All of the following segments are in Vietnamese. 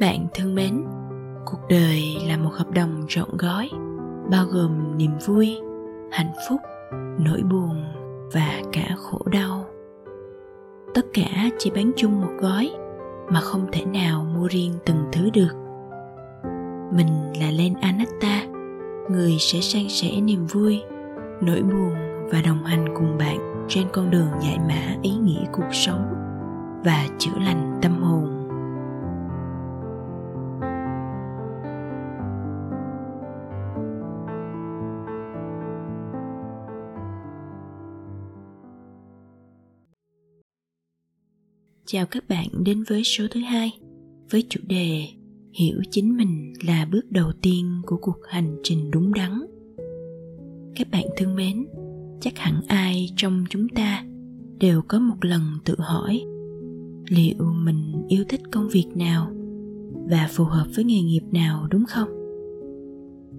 bạn thân mến, cuộc đời là một hợp đồng trọn gói, bao gồm niềm vui, hạnh phúc, nỗi buồn và cả khổ đau. Tất cả chỉ bán chung một gói mà không thể nào mua riêng từng thứ được. Mình là len anatta người sẽ san sẻ niềm vui, nỗi buồn và đồng hành cùng bạn trên con đường giải mã ý nghĩa cuộc sống và chữa lành tâm hồn. Chào các bạn đến với số thứ hai với chủ đề Hiểu chính mình là bước đầu tiên của cuộc hành trình đúng đắn. Các bạn thân mến, chắc hẳn ai trong chúng ta đều có một lần tự hỏi liệu mình yêu thích công việc nào và phù hợp với nghề nghiệp nào đúng không?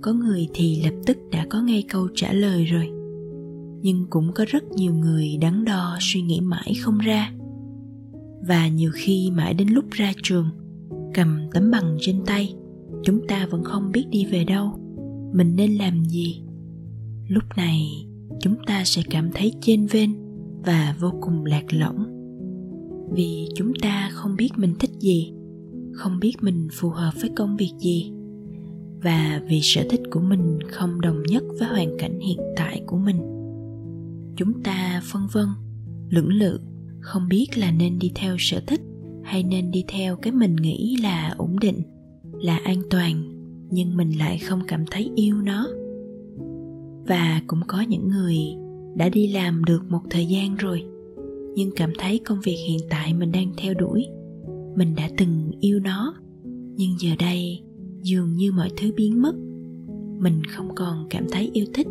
Có người thì lập tức đã có ngay câu trả lời rồi. Nhưng cũng có rất nhiều người đắn đo suy nghĩ mãi không ra và nhiều khi mãi đến lúc ra trường, cầm tấm bằng trên tay, chúng ta vẫn không biết đi về đâu. Mình nên làm gì? Lúc này, chúng ta sẽ cảm thấy chênh vênh và vô cùng lạc lõng. Vì chúng ta không biết mình thích gì, không biết mình phù hợp với công việc gì. Và vì sở thích của mình không đồng nhất với hoàn cảnh hiện tại của mình, chúng ta phân vân, lưỡng lự không biết là nên đi theo sở thích hay nên đi theo cái mình nghĩ là ổn định, là an toàn, nhưng mình lại không cảm thấy yêu nó. Và cũng có những người đã đi làm được một thời gian rồi, nhưng cảm thấy công việc hiện tại mình đang theo đuổi. Mình đã từng yêu nó, nhưng giờ đây dường như mọi thứ biến mất. Mình không còn cảm thấy yêu thích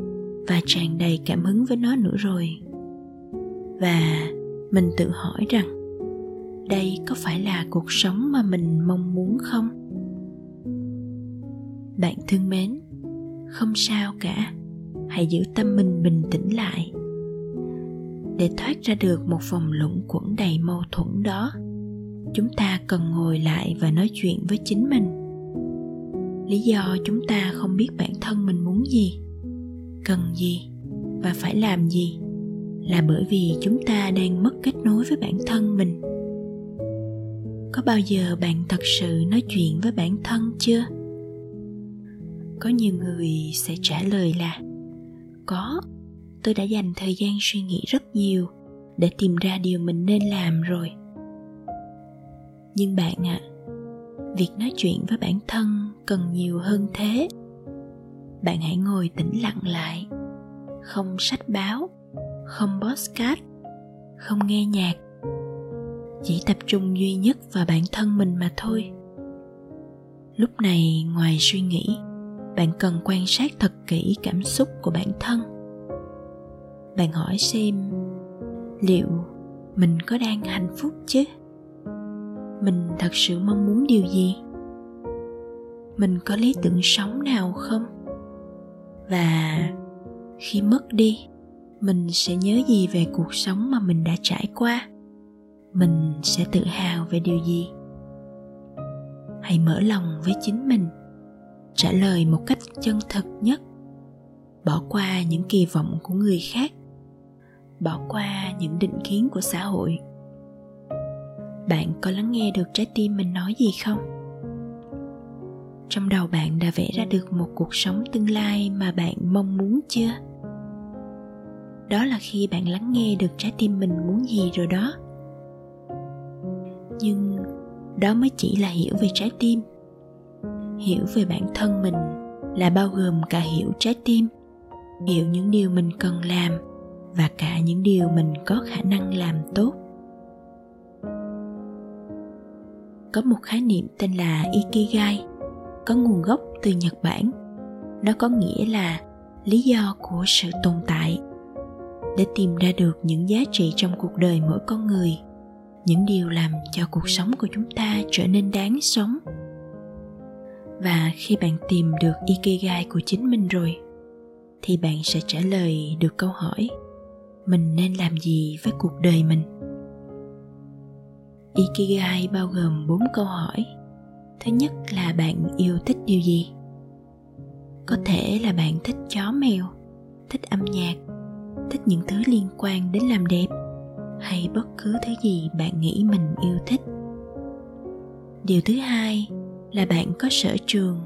và tràn đầy cảm hứng với nó nữa rồi. Và mình tự hỏi rằng, đây có phải là cuộc sống mà mình mong muốn không? Bạn thương mến, không sao cả. Hãy giữ tâm mình bình tĩnh lại. Để thoát ra được một vòng luẩn quẩn đầy mâu thuẫn đó, chúng ta cần ngồi lại và nói chuyện với chính mình. Lý do chúng ta không biết bản thân mình muốn gì, cần gì và phải làm gì là bởi vì chúng ta đang mất kết nối với bản thân mình. Có bao giờ bạn thật sự nói chuyện với bản thân chưa? Có nhiều người sẽ trả lời là có tôi đã dành thời gian suy nghĩ rất nhiều để tìm ra điều mình nên làm rồi. Nhưng bạn ạ à, việc nói chuyện với bản thân cần nhiều hơn thế. Bạn hãy ngồi tĩnh lặng lại không sách báo không podcast, không nghe nhạc. Chỉ tập trung duy nhất vào bản thân mình mà thôi. Lúc này, ngoài suy nghĩ, bạn cần quan sát thật kỹ cảm xúc của bản thân. Bạn hỏi xem, liệu mình có đang hạnh phúc chứ? Mình thật sự mong muốn điều gì? Mình có lý tưởng sống nào không? Và khi mất đi mình sẽ nhớ gì về cuộc sống mà mình đã trải qua? Mình sẽ tự hào về điều gì? Hãy mở lòng với chính mình. Trả lời một cách chân thật nhất. Bỏ qua những kỳ vọng của người khác. Bỏ qua những định kiến của xã hội. Bạn có lắng nghe được trái tim mình nói gì không? Trong đầu bạn đã vẽ ra được một cuộc sống tương lai mà bạn mong muốn chưa? Đó là khi bạn lắng nghe được trái tim mình muốn gì rồi đó. Nhưng đó mới chỉ là hiểu về trái tim. Hiểu về bản thân mình là bao gồm cả hiểu trái tim, hiểu những điều mình cần làm và cả những điều mình có khả năng làm tốt. Có một khái niệm tên là ikigai, có nguồn gốc từ nhật bản. Nó có nghĩa là lý do của sự tồn tại để tìm ra được những giá trị trong cuộc đời mỗi con người, những điều làm cho cuộc sống của chúng ta trở nên đáng sống. Và khi bạn tìm được ikigai của chính mình rồi, thì bạn sẽ trả lời được câu hỏi, mình nên làm gì với cuộc đời mình? Ikigai bao gồm bốn câu hỏi. Thứ nhất là bạn yêu thích điều gì? Có thể là bạn thích chó mèo, thích âm nhạc thích những thứ liên quan đến làm đẹp hay bất cứ thứ gì bạn nghĩ mình yêu thích. Điều thứ hai là bạn có sở trường,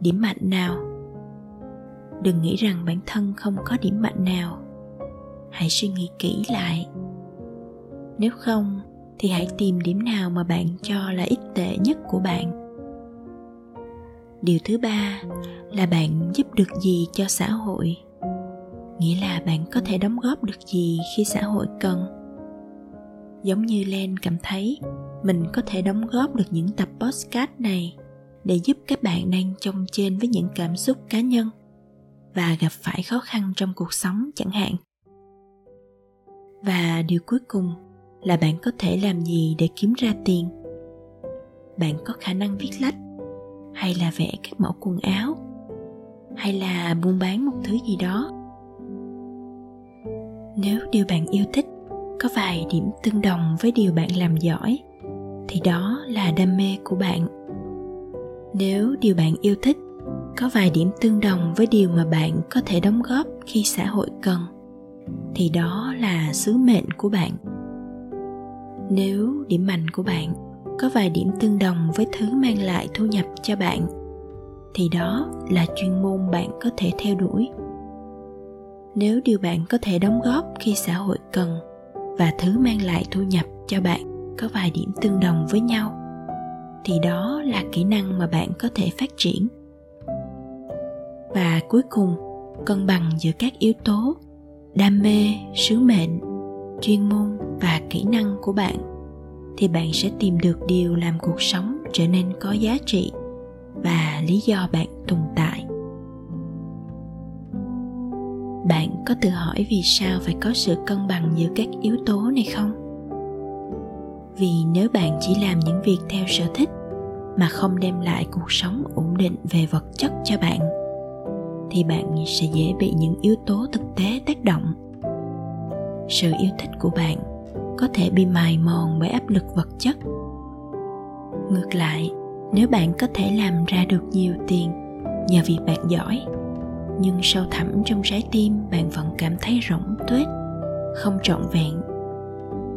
điểm mạnh nào? Đừng nghĩ rằng bản thân không có điểm mạnh nào. Hãy suy nghĩ kỹ lại. Nếu không, thì hãy tìm điểm nào mà bạn cho là ít tệ nhất của bạn. Điều thứ ba là bạn giúp được gì cho xã hội? Nghĩa là bạn có thể đóng góp được gì khi xã hội cần. Giống như len cảm thấy, mình có thể đóng góp được những tập podcast này để giúp các bạn đang trông trên với những cảm xúc cá nhân và gặp phải khó khăn trong cuộc sống chẳng hạn. Và điều cuối cùng là bạn có thể làm gì để kiếm ra tiền? Bạn có khả năng viết lách, hay là vẽ các mẫu quần áo, hay là buôn bán một thứ gì đó? Nếu điều bạn yêu thích có vài điểm tương đồng với điều bạn làm giỏi, thì đó là đam mê của bạn. Nếu điều bạn yêu thích có vài điểm tương đồng với điều mà bạn có thể đóng góp khi xã hội cần, thì đó là sứ mệnh của bạn. Nếu điểm mạnh của bạn có vài điểm tương đồng với thứ mang lại thu nhập cho bạn, thì đó là chuyên môn bạn có thể theo đuổi nếu điều bạn có thể đóng góp khi xã hội cần và thứ mang lại thu nhập cho bạn có vài điểm tương đồng với nhau, thì đó là kỹ năng mà bạn có thể phát triển. Và cuối cùng, cân bằng giữa các yếu tố đam mê, sứ mệnh, chuyên môn và kỹ năng của bạn, thì bạn sẽ tìm được điều làm cuộc sống trở nên có giá trị và lý do bạn tồn tại bạn có tự hỏi vì sao phải có sự cân bằng giữa các yếu tố này không? Vì nếu bạn chỉ làm những việc theo sở thích mà không đem lại cuộc sống ổn định về vật chất cho bạn, thì bạn sẽ dễ bị những yếu tố thực tế tác động. Sự yêu thích của bạn có thể bị mài mòn bởi áp lực vật chất. Ngược lại, nếu bạn có thể làm ra được nhiều tiền nhờ việc bạn giỏi nhưng sâu thẳm trong trái tim bạn vẫn cảm thấy rỗng tuếch, không trọn vẹn.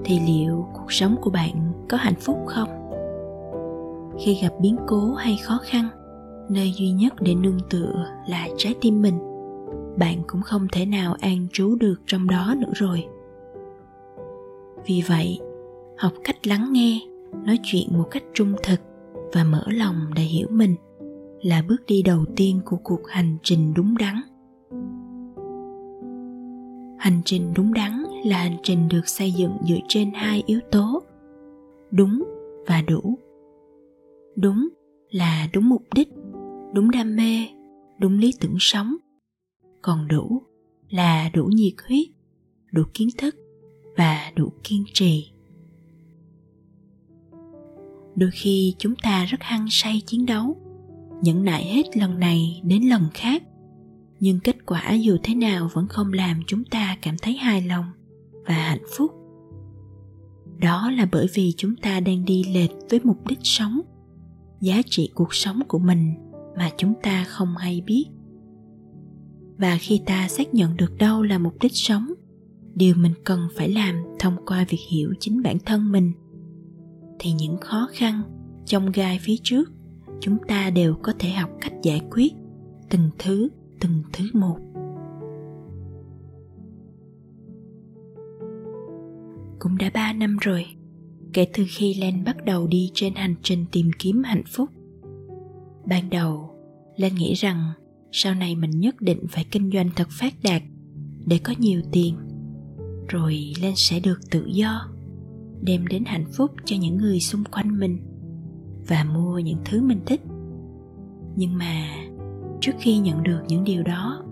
Thì liệu cuộc sống của bạn có hạnh phúc không? Khi gặp biến cố hay khó khăn, nơi duy nhất để nương tựa là trái tim mình, bạn cũng không thể nào an trú được trong đó nữa rồi. Vì vậy, học cách lắng nghe, nói chuyện một cách trung thực và mở lòng để hiểu mình là bước đi đầu tiên của cuộc hành trình đúng đắn. Hành trình đúng đắn là hành trình được xây dựng dựa trên hai yếu tố, đúng và đủ. Đúng là đúng mục đích, đúng đam mê, đúng lý tưởng sống. Còn đủ là đủ nhiệt huyết, đủ kiến thức và đủ kiên trì. Đôi khi chúng ta rất hăng say chiến đấu nhẫn nại hết lần này đến lần khác. Nhưng kết quả dù thế nào vẫn không làm chúng ta cảm thấy hài lòng và hạnh phúc. Đó là bởi vì chúng ta đang đi lệch với mục đích sống, giá trị cuộc sống của mình mà chúng ta không hay biết. Và khi ta xác nhận được đâu là mục đích sống, điều mình cần phải làm thông qua việc hiểu chính bản thân mình, thì những khó khăn trong gai phía trước chúng ta đều có thể học cách giải quyết từng thứ từng thứ một. Cũng đã ba năm rồi, kể từ khi len bắt đầu đi trên hành trình tìm kiếm hạnh phúc. Ban đầu, len nghĩ rằng sau này mình nhất định phải kinh doanh thật phát đạt để có nhiều tiền, rồi len sẽ được tự do, đem đến hạnh phúc cho những người xung quanh mình và mua những thứ mình thích. Nhưng mà, trước khi nhận được những điều đó,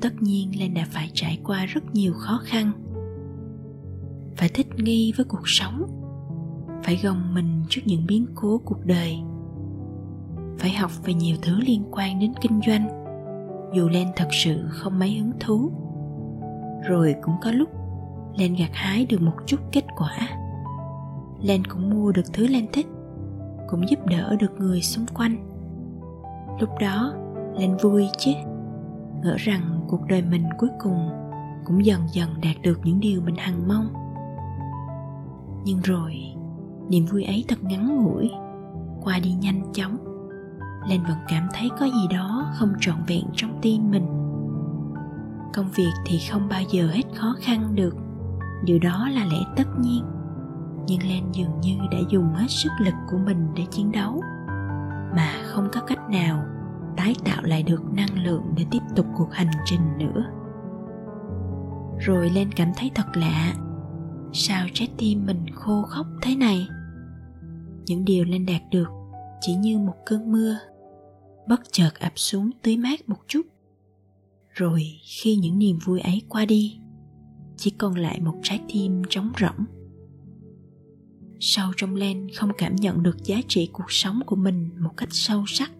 tất nhiên len đã phải trải qua rất nhiều khó khăn. Phải thích nghi với cuộc sống, phải gồng mình trước những biến cố cuộc đời, phải học về nhiều thứ liên quan đến kinh doanh, dù len thật sự không mấy hứng thú. Rồi cũng có lúc, len gặt hái được một chút kết quả. Len cũng mua được thứ len thích cũng giúp đỡ được người xung quanh. Lúc đó lên vui chứ. Ngỡ rằng cuộc đời mình cuối cùng cũng dần dần đạt được những điều mình hằng mong. Nhưng rồi, niềm vui ấy thật ngắn ngủi, qua đi nhanh chóng. Lên vẫn cảm thấy có gì đó không trọn vẹn trong tim mình. Công việc thì không bao giờ hết khó khăn được. Điều đó là lẽ tất nhiên nhưng Len dường như đã dùng hết sức lực của mình để chiến đấu. Mà không có cách nào tái tạo lại được năng lượng để tiếp tục cuộc hành trình nữa. Rồi Len cảm thấy thật lạ. Sao trái tim mình khô khốc thế này? Những điều Len đạt được chỉ như một cơn mưa, bất chợt ập xuống tưới mát một chút. Rồi khi những niềm vui ấy qua đi, chỉ còn lại một trái tim trống rỗng sâu trong len không cảm nhận được giá trị cuộc sống của mình một cách sâu sắc.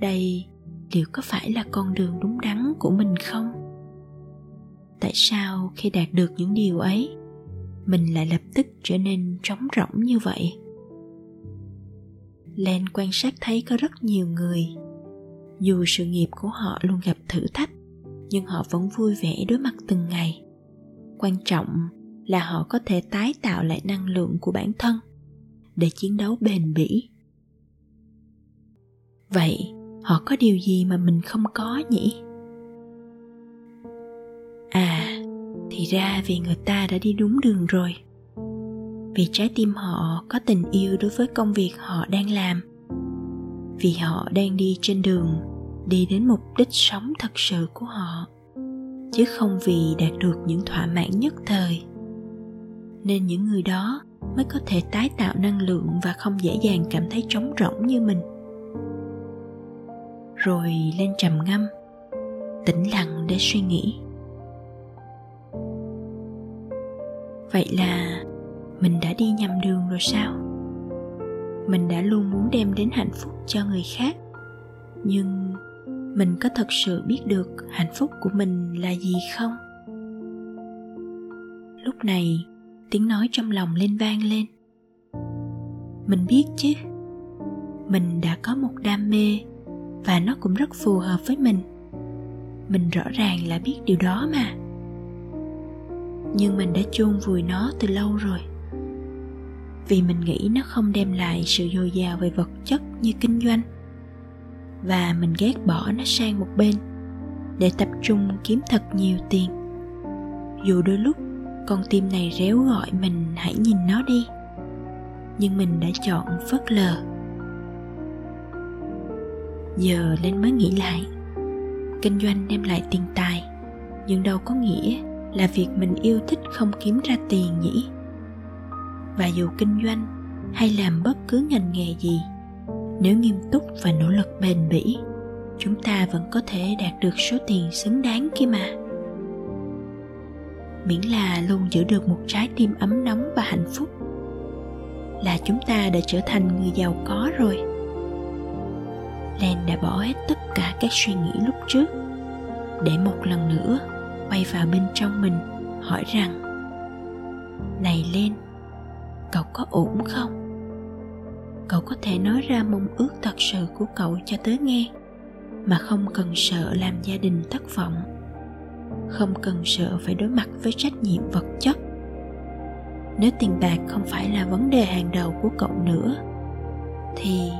Đây liệu có phải là con đường đúng đắn của mình không? Tại sao khi đạt được những điều ấy, mình lại lập tức trở nên trống rỗng như vậy? Len quan sát thấy có rất nhiều người. Dù sự nghiệp của họ luôn gặp thử thách, nhưng họ vẫn vui vẻ đối mặt từng ngày. Quan trọng là họ có thể tái tạo lại năng lượng của bản thân để chiến đấu bền bỉ. Vậy, họ có điều gì mà mình không có nhỉ? À thì ra vì người ta đã đi đúng đường rồi. Vì trái tim họ có tình yêu đối với công việc họ đang làm. Vì họ đang đi trên đường, đi đến mục đích sống thật sự của họ, chứ không vì đạt được những thỏa mãn nhất thời nên những người đó mới có thể tái tạo năng lượng và không dễ dàng cảm thấy trống rỗng như mình. Rồi lên trầm ngâm, tĩnh lặng để suy nghĩ. Vậy là mình đã đi nhầm đường rồi sao? Mình đã luôn muốn đem đến hạnh phúc cho người khác, nhưng mình có thật sự biết được hạnh phúc của mình là gì không? Lúc này tiếng nói trong lòng lên vang lên. Mình biết chứ, mình đã có một đam mê và nó cũng rất phù hợp với mình. Mình rõ ràng là biết điều đó mà. Nhưng mình đã chôn vùi nó từ lâu rồi. Vì mình nghĩ nó không đem lại sự dồi dào về vật chất như kinh doanh. Và mình ghét bỏ nó sang một bên để tập trung kiếm thật nhiều tiền. Dù đôi lúc con tim này réo gọi mình, hãy nhìn nó đi. Nhưng mình đã chọn phớt lờ. Giờ lên mới nghĩ lại. Kinh doanh đem lại tiền tài, nhưng đâu có nghĩa là việc mình yêu thích không kiếm ra tiền nhỉ? Và dù kinh doanh hay làm bất cứ ngành nghề gì, nếu nghiêm túc và nỗ lực bền bỉ, chúng ta vẫn có thể đạt được số tiền xứng đáng kia mà miễn là luôn giữ được một trái tim ấm nóng và hạnh phúc là chúng ta đã trở thành người giàu có rồi. Len đã bỏ hết tất cả các suy nghĩ lúc trước để một lần nữa quay vào bên trong mình hỏi rằng này Len, cậu có ổn không? Cậu có thể nói ra mong ước thật sự của cậu cho tớ nghe mà không cần sợ làm gia đình thất vọng không cần sợ phải đối mặt với trách nhiệm vật chất. Nếu tiền bạc không phải là vấn đề hàng đầu của cậu nữa, thì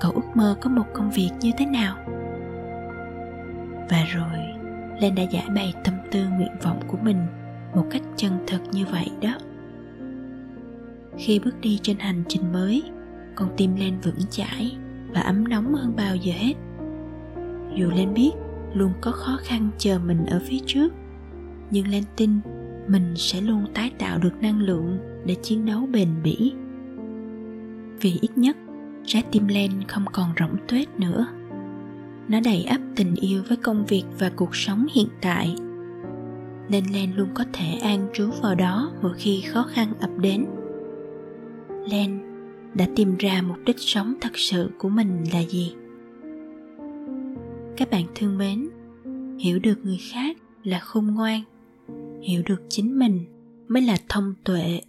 cậu ước mơ có một công việc như thế nào? Và rồi lên đã giải bày tâm tư nguyện vọng của mình một cách chân thật như vậy đó. Khi bước đi trên hành trình mới, con tim lên vững chãi và ấm nóng hơn bao giờ hết. Dù lên biết luôn có khó khăn chờ mình ở phía trước. Nhưng Len tin mình sẽ luôn tái tạo được năng lượng để chiến đấu bền bỉ. Vì ít nhất, trái tim len không còn rỗng tuếch nữa. Nó đầy ắp tình yêu với công việc và cuộc sống hiện tại. Nên len luôn có thể an trú vào đó mỗi khi khó khăn ập đến. Len đã tìm ra mục đích sống thật sự của mình là gì? Các bạn thương mến, hiểu được người khác là khôn ngoan, hiểu được chính mình mới là thông tuệ.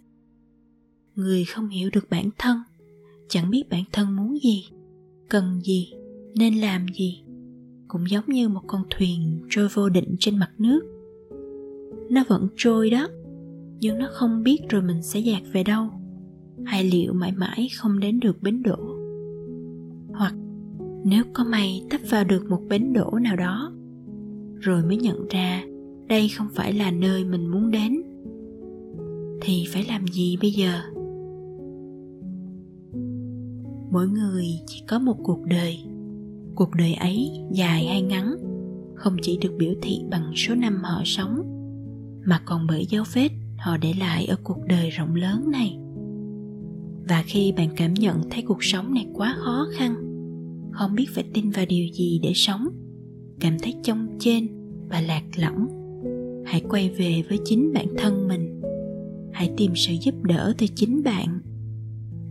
Người không hiểu được bản thân, chẳng biết bản thân muốn gì, cần gì, nên làm gì. Cũng giống như một con thuyền trôi vô định trên mặt nước. Nó vẫn trôi đó, nhưng nó không biết rồi mình sẽ dạt về đâu, hay liệu mãi mãi không đến được bến đỗ. Hoặc nếu có may tấp vào được một bến đỗ nào đó, rồi mới nhận ra đây không phải là nơi mình muốn đến, thì phải làm gì bây giờ? Mỗi người chỉ có một cuộc đời. Cuộc đời ấy dài hay ngắn, không chỉ được biểu thị bằng số năm họ sống, mà còn bởi dấu vết họ để lại ở cuộc đời rộng lớn này. Và khi bạn cảm nhận thấy cuộc sống này quá khó khăn không biết phải tin vào điều gì để sống. Cảm thấy trông trên và lạc lõng. Hãy quay về với chính bản thân mình. Hãy tìm sự giúp đỡ từ chính bạn.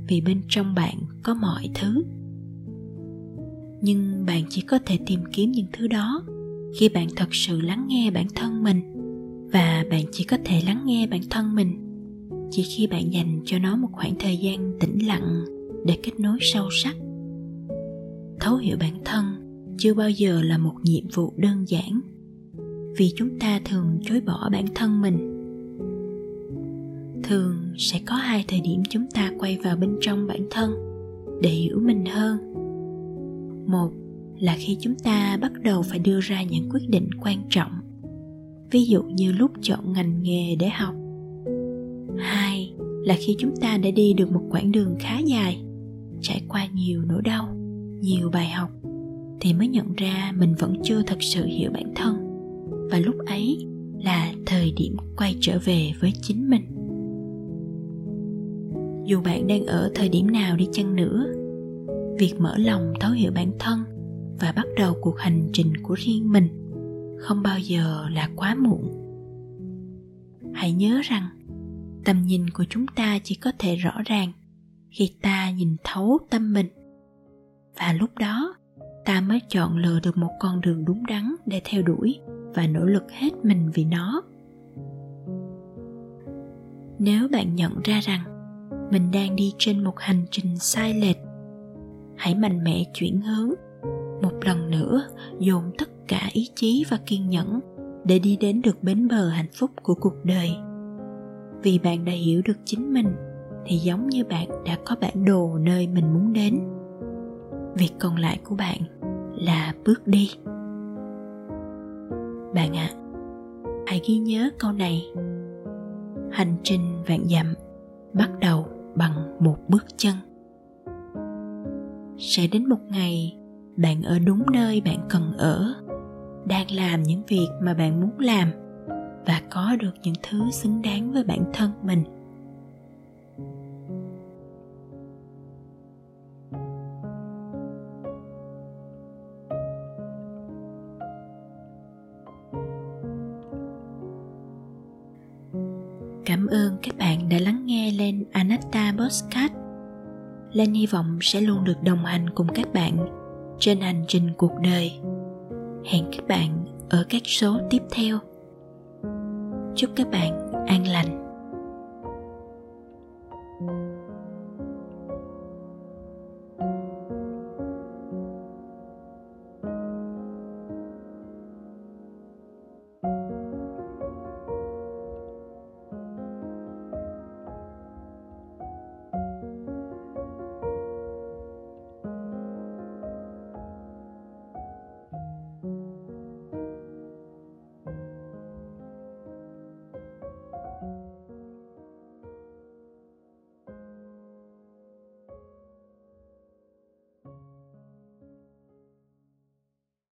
Vì bên trong bạn có mọi thứ. Nhưng bạn chỉ có thể tìm kiếm những thứ đó khi bạn thật sự lắng nghe bản thân mình. Và bạn chỉ có thể lắng nghe bản thân mình chỉ khi bạn dành cho nó một khoảng thời gian tĩnh lặng để kết nối sâu sắc thấu hiểu bản thân chưa bao giờ là một nhiệm vụ đơn giản, vì chúng ta thường chối bỏ bản thân mình. Thường sẽ có hai thời điểm chúng ta quay vào bên trong bản thân để hiểu mình hơn. Một là khi chúng ta bắt đầu phải đưa ra những quyết định quan trọng, ví dụ như lúc chọn ngành nghề để học. Hai là khi chúng ta đã đi được một quãng đường khá dài, trải qua nhiều nỗi đau nhiều bài học thì mới nhận ra mình vẫn chưa thật sự hiểu bản thân. Và lúc ấy là thời điểm quay trở về với chính mình. Dù bạn đang ở thời điểm nào đi chăng nữa, việc mở lòng thấu hiểu bản thân và bắt đầu cuộc hành trình của riêng mình không bao giờ là quá muộn. Hãy nhớ rằng, tầm nhìn của chúng ta chỉ có thể rõ ràng khi ta nhìn thấu tâm mình và lúc đó, ta mới chọn lựa được một con đường đúng đắn để theo đuổi và nỗ lực hết mình vì nó. Nếu bạn nhận ra rằng mình đang đi trên một hành trình sai lệch, hãy mạnh mẽ chuyển hướng. Một lần nữa, dồn tất cả ý chí và kiên nhẫn để đi đến được bến bờ hạnh phúc của cuộc đời. Vì bạn đã hiểu được chính mình, thì giống như bạn đã có bản đồ nơi mình muốn đến việc còn lại của bạn là bước đi. Bạn ạ à, hãy ghi nhớ câu này. Hành trình vạn dặm bắt đầu bằng một bước chân. Sẽ đến một ngày bạn ở đúng nơi bạn cần ở đang làm những việc mà bạn muốn làm và có được những thứ xứng đáng với bản thân mình. Lên hy vọng sẽ luôn được đồng hành cùng các bạn trên hành trình cuộc đời. Hẹn các bạn ở các số tiếp theo. Chúc các bạn an lành.